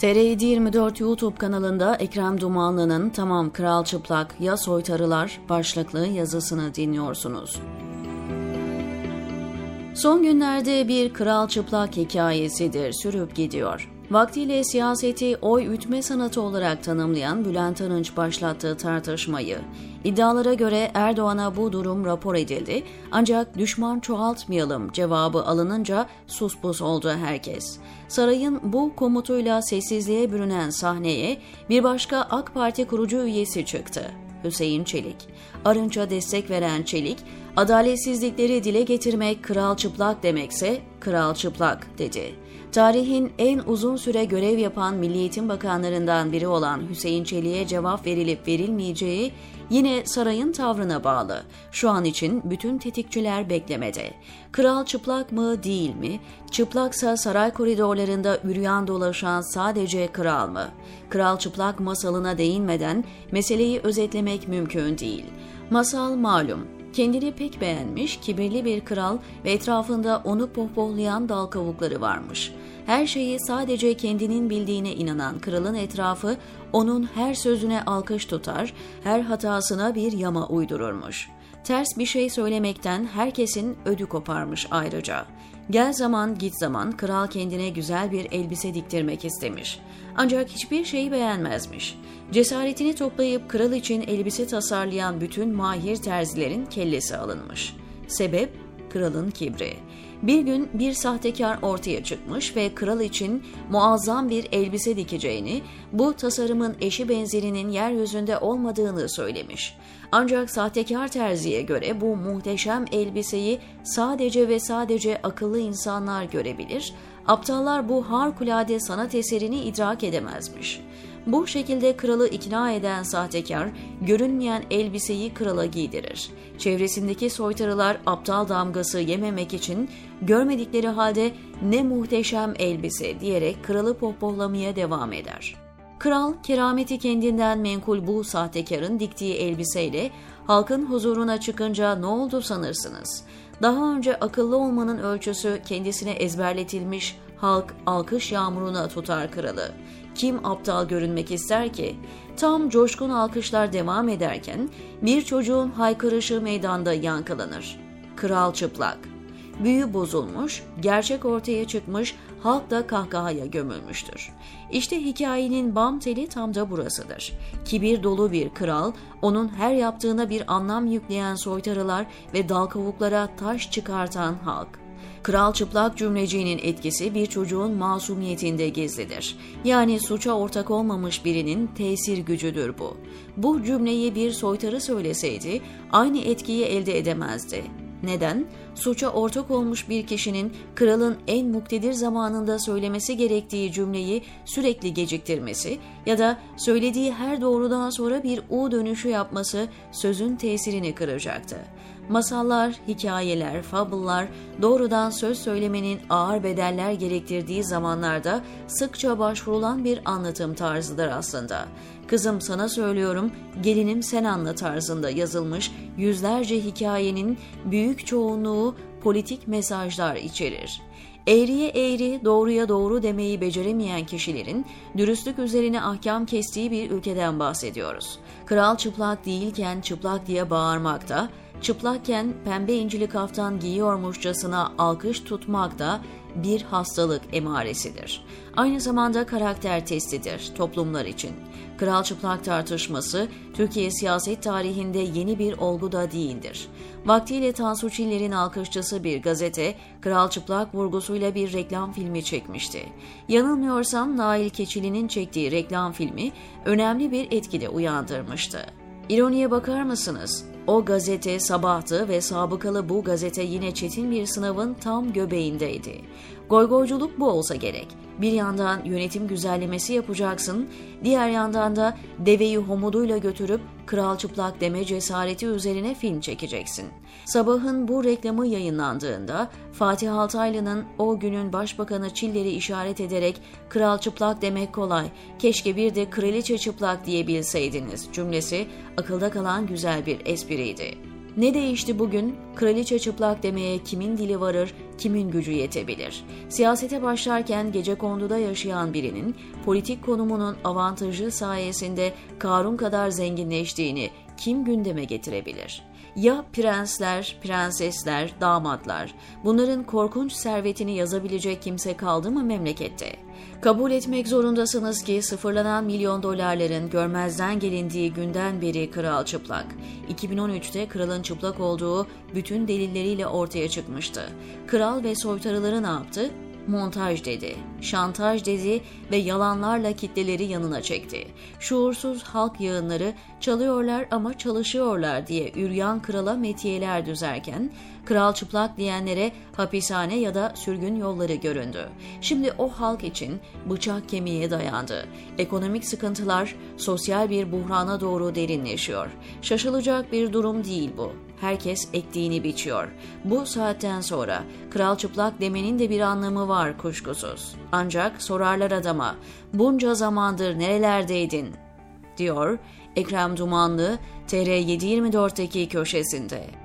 TR 24 YouTube kanalında Ekrem Dumanlı'nın Tamam Kral Çıplak Ya Soytarılar başlıklı yazısını dinliyorsunuz. Son günlerde bir kral çıplak hikayesidir sürüp gidiyor. Vaktiyle siyaseti oy ütme sanatı olarak tanımlayan Bülent Arınç başlattığı tartışmayı, iddialara göre Erdoğan'a bu durum rapor edildi ancak düşman çoğaltmayalım cevabı alınınca suspus oldu herkes. Sarayın bu komutuyla sessizliğe bürünen sahneye bir başka AK Parti kurucu üyesi çıktı. Hüseyin Çelik. Arınç'a destek veren Çelik, adaletsizlikleri dile getirmek kral çıplak demekse kral çıplak dedi. Tarihin en uzun süre görev yapan Milli Eğitim Bakanlarından biri olan Hüseyin Çelik'e cevap verilip verilmeyeceği yine sarayın tavrına bağlı. Şu an için bütün tetikçiler beklemede. Kral çıplak mı değil mi? Çıplaksa saray koridorlarında üryan dolaşan sadece kral mı? Kral çıplak masalına değinmeden meseleyi özetlemek mümkün değil. Masal malum Kendini pek beğenmiş, kibirli bir kral ve etrafında onu pohpohlayan dal kavukları varmış. Her şeyi sadece kendinin bildiğine inanan kralın etrafı onun her sözüne alkış tutar, her hatasına bir yama uydururmuş. Ters bir şey söylemekten herkesin ödü koparmış ayrıca. Gel zaman git zaman kral kendine güzel bir elbise diktirmek istemiş. Ancak hiçbir şeyi beğenmezmiş. Cesaretini toplayıp kral için elbise tasarlayan bütün mahir terzilerin kellesi alınmış. Sebep kralın kibri. Bir gün bir sahtekar ortaya çıkmış ve kral için muazzam bir elbise dikeceğini, bu tasarımın eşi benzerinin yeryüzünde olmadığını söylemiş. Ancak sahtekar terziye göre bu muhteşem elbiseyi sadece ve sadece akıllı insanlar görebilir, aptallar bu harikulade sanat eserini idrak edemezmiş. Bu şekilde kralı ikna eden sahtekar, görünmeyen elbiseyi krala giydirir. Çevresindeki soytarılar aptal damgası yememek için görmedikleri halde ne muhteşem elbise diyerek kralı pohpohlamaya devam eder. Kral, kerameti kendinden menkul bu sahtekarın diktiği elbiseyle halkın huzuruna çıkınca ne oldu sanırsınız? Daha önce akıllı olmanın ölçüsü kendisine ezberletilmiş halk alkış yağmuruna tutar kralı. Kim aptal görünmek ister ki? Tam coşkun alkışlar devam ederken bir çocuğun haykırışı meydanda yankılanır. Kral çıplak. Büyü bozulmuş, gerçek ortaya çıkmış, halk da kahkahaya gömülmüştür. İşte hikayenin bam teli tam da burasıdır. Kibir dolu bir kral, onun her yaptığına bir anlam yükleyen soytarılar ve dal kavuklara taş çıkartan halk. Kral çıplak cümleciğinin etkisi bir çocuğun masumiyetinde gizlidir. Yani suça ortak olmamış birinin tesir gücüdür bu. Bu cümleyi bir soytarı söyleseydi aynı etkiyi elde edemezdi. Neden? Suça ortak olmuş bir kişinin kralın en muktedir zamanında söylemesi gerektiği cümleyi sürekli geciktirmesi ya da söylediği her doğrudan sonra bir U dönüşü yapması sözün tesirini kıracaktı. Masallar, hikayeler, fabullar doğrudan söz söylemenin ağır bedeller gerektirdiği zamanlarda sıkça başvurulan bir anlatım tarzıdır aslında. Kızım sana söylüyorum, gelinim sen anla tarzında yazılmış yüzlerce hikayenin büyük çoğunluğu politik mesajlar içerir. Eğriye eğri, doğruya doğru demeyi beceremeyen kişilerin dürüstlük üzerine ahkam kestiği bir ülkeden bahsediyoruz. Kral çıplak değilken çıplak diye bağırmakta, çıplakken pembe incili kaftan giyiyormuşçasına alkış tutmak da bir hastalık emaresidir. Aynı zamanda karakter testidir toplumlar için. Kral çıplak tartışması Türkiye siyaset tarihinde yeni bir olgu da değildir. Vaktiyle Tansu Çiller'in alkışçısı bir gazete Kral Çıplak vurgusuyla bir reklam filmi çekmişti. Yanılmıyorsam Nail Keçili'nin çektiği reklam filmi önemli bir etkide uyandırmıştı. İroniye bakar mısınız? O gazete sabahtı ve sabıkalı bu gazete yine çetin bir sınavın tam göbeğindeydi. Goygoyculuk bu olsa gerek. Bir yandan yönetim güzellemesi yapacaksın, diğer yandan da deveyi homuduyla götürüp kral çıplak deme cesareti üzerine film çekeceksin. Sabahın bu reklamı yayınlandığında Fatih Altaylı'nın o günün başbakanı Çiller'i işaret ederek kral çıplak demek kolay, keşke bir de kraliçe çıplak diyebilseydiniz cümlesi akılda kalan güzel bir espriydi. Ne değişti bugün? Kraliçe çıplak demeye kimin dili varır, kimin gücü yetebilir? Siyasete başlarken gece konduda yaşayan birinin politik konumunun avantajı sayesinde Karun kadar zenginleştiğini kim gündeme getirebilir? Ya prensler, prensesler, damatlar, bunların korkunç servetini yazabilecek kimse kaldı mı memlekette? Kabul etmek zorundasınız ki sıfırlanan milyon dolarların görmezden gelindiği günden beri kral çıplak. 2013'te kralın çıplak olduğu bütün delilleriyle ortaya çıkmıştı. Kral ve soytarıları ne yaptı? Montaj dedi, şantaj dedi ve yalanlarla kitleleri yanına çekti. Şuursuz halk yığınları çalıyorlar ama çalışıyorlar diye üryan krala metiyeler düzerken, kral çıplak diyenlere hapishane ya da sürgün yolları göründü. Şimdi o halk için bıçak kemiğe dayandı. Ekonomik sıkıntılar sosyal bir buhrana doğru derinleşiyor. Şaşılacak bir durum değil bu. Herkes ektiğini biçiyor. Bu saatten sonra kral çıplak demenin de bir anlamı var kuşkusuz. Ancak sorarlar adama bunca zamandır nerelerdeydin diyor Ekrem Dumanlı TR724'teki köşesinde.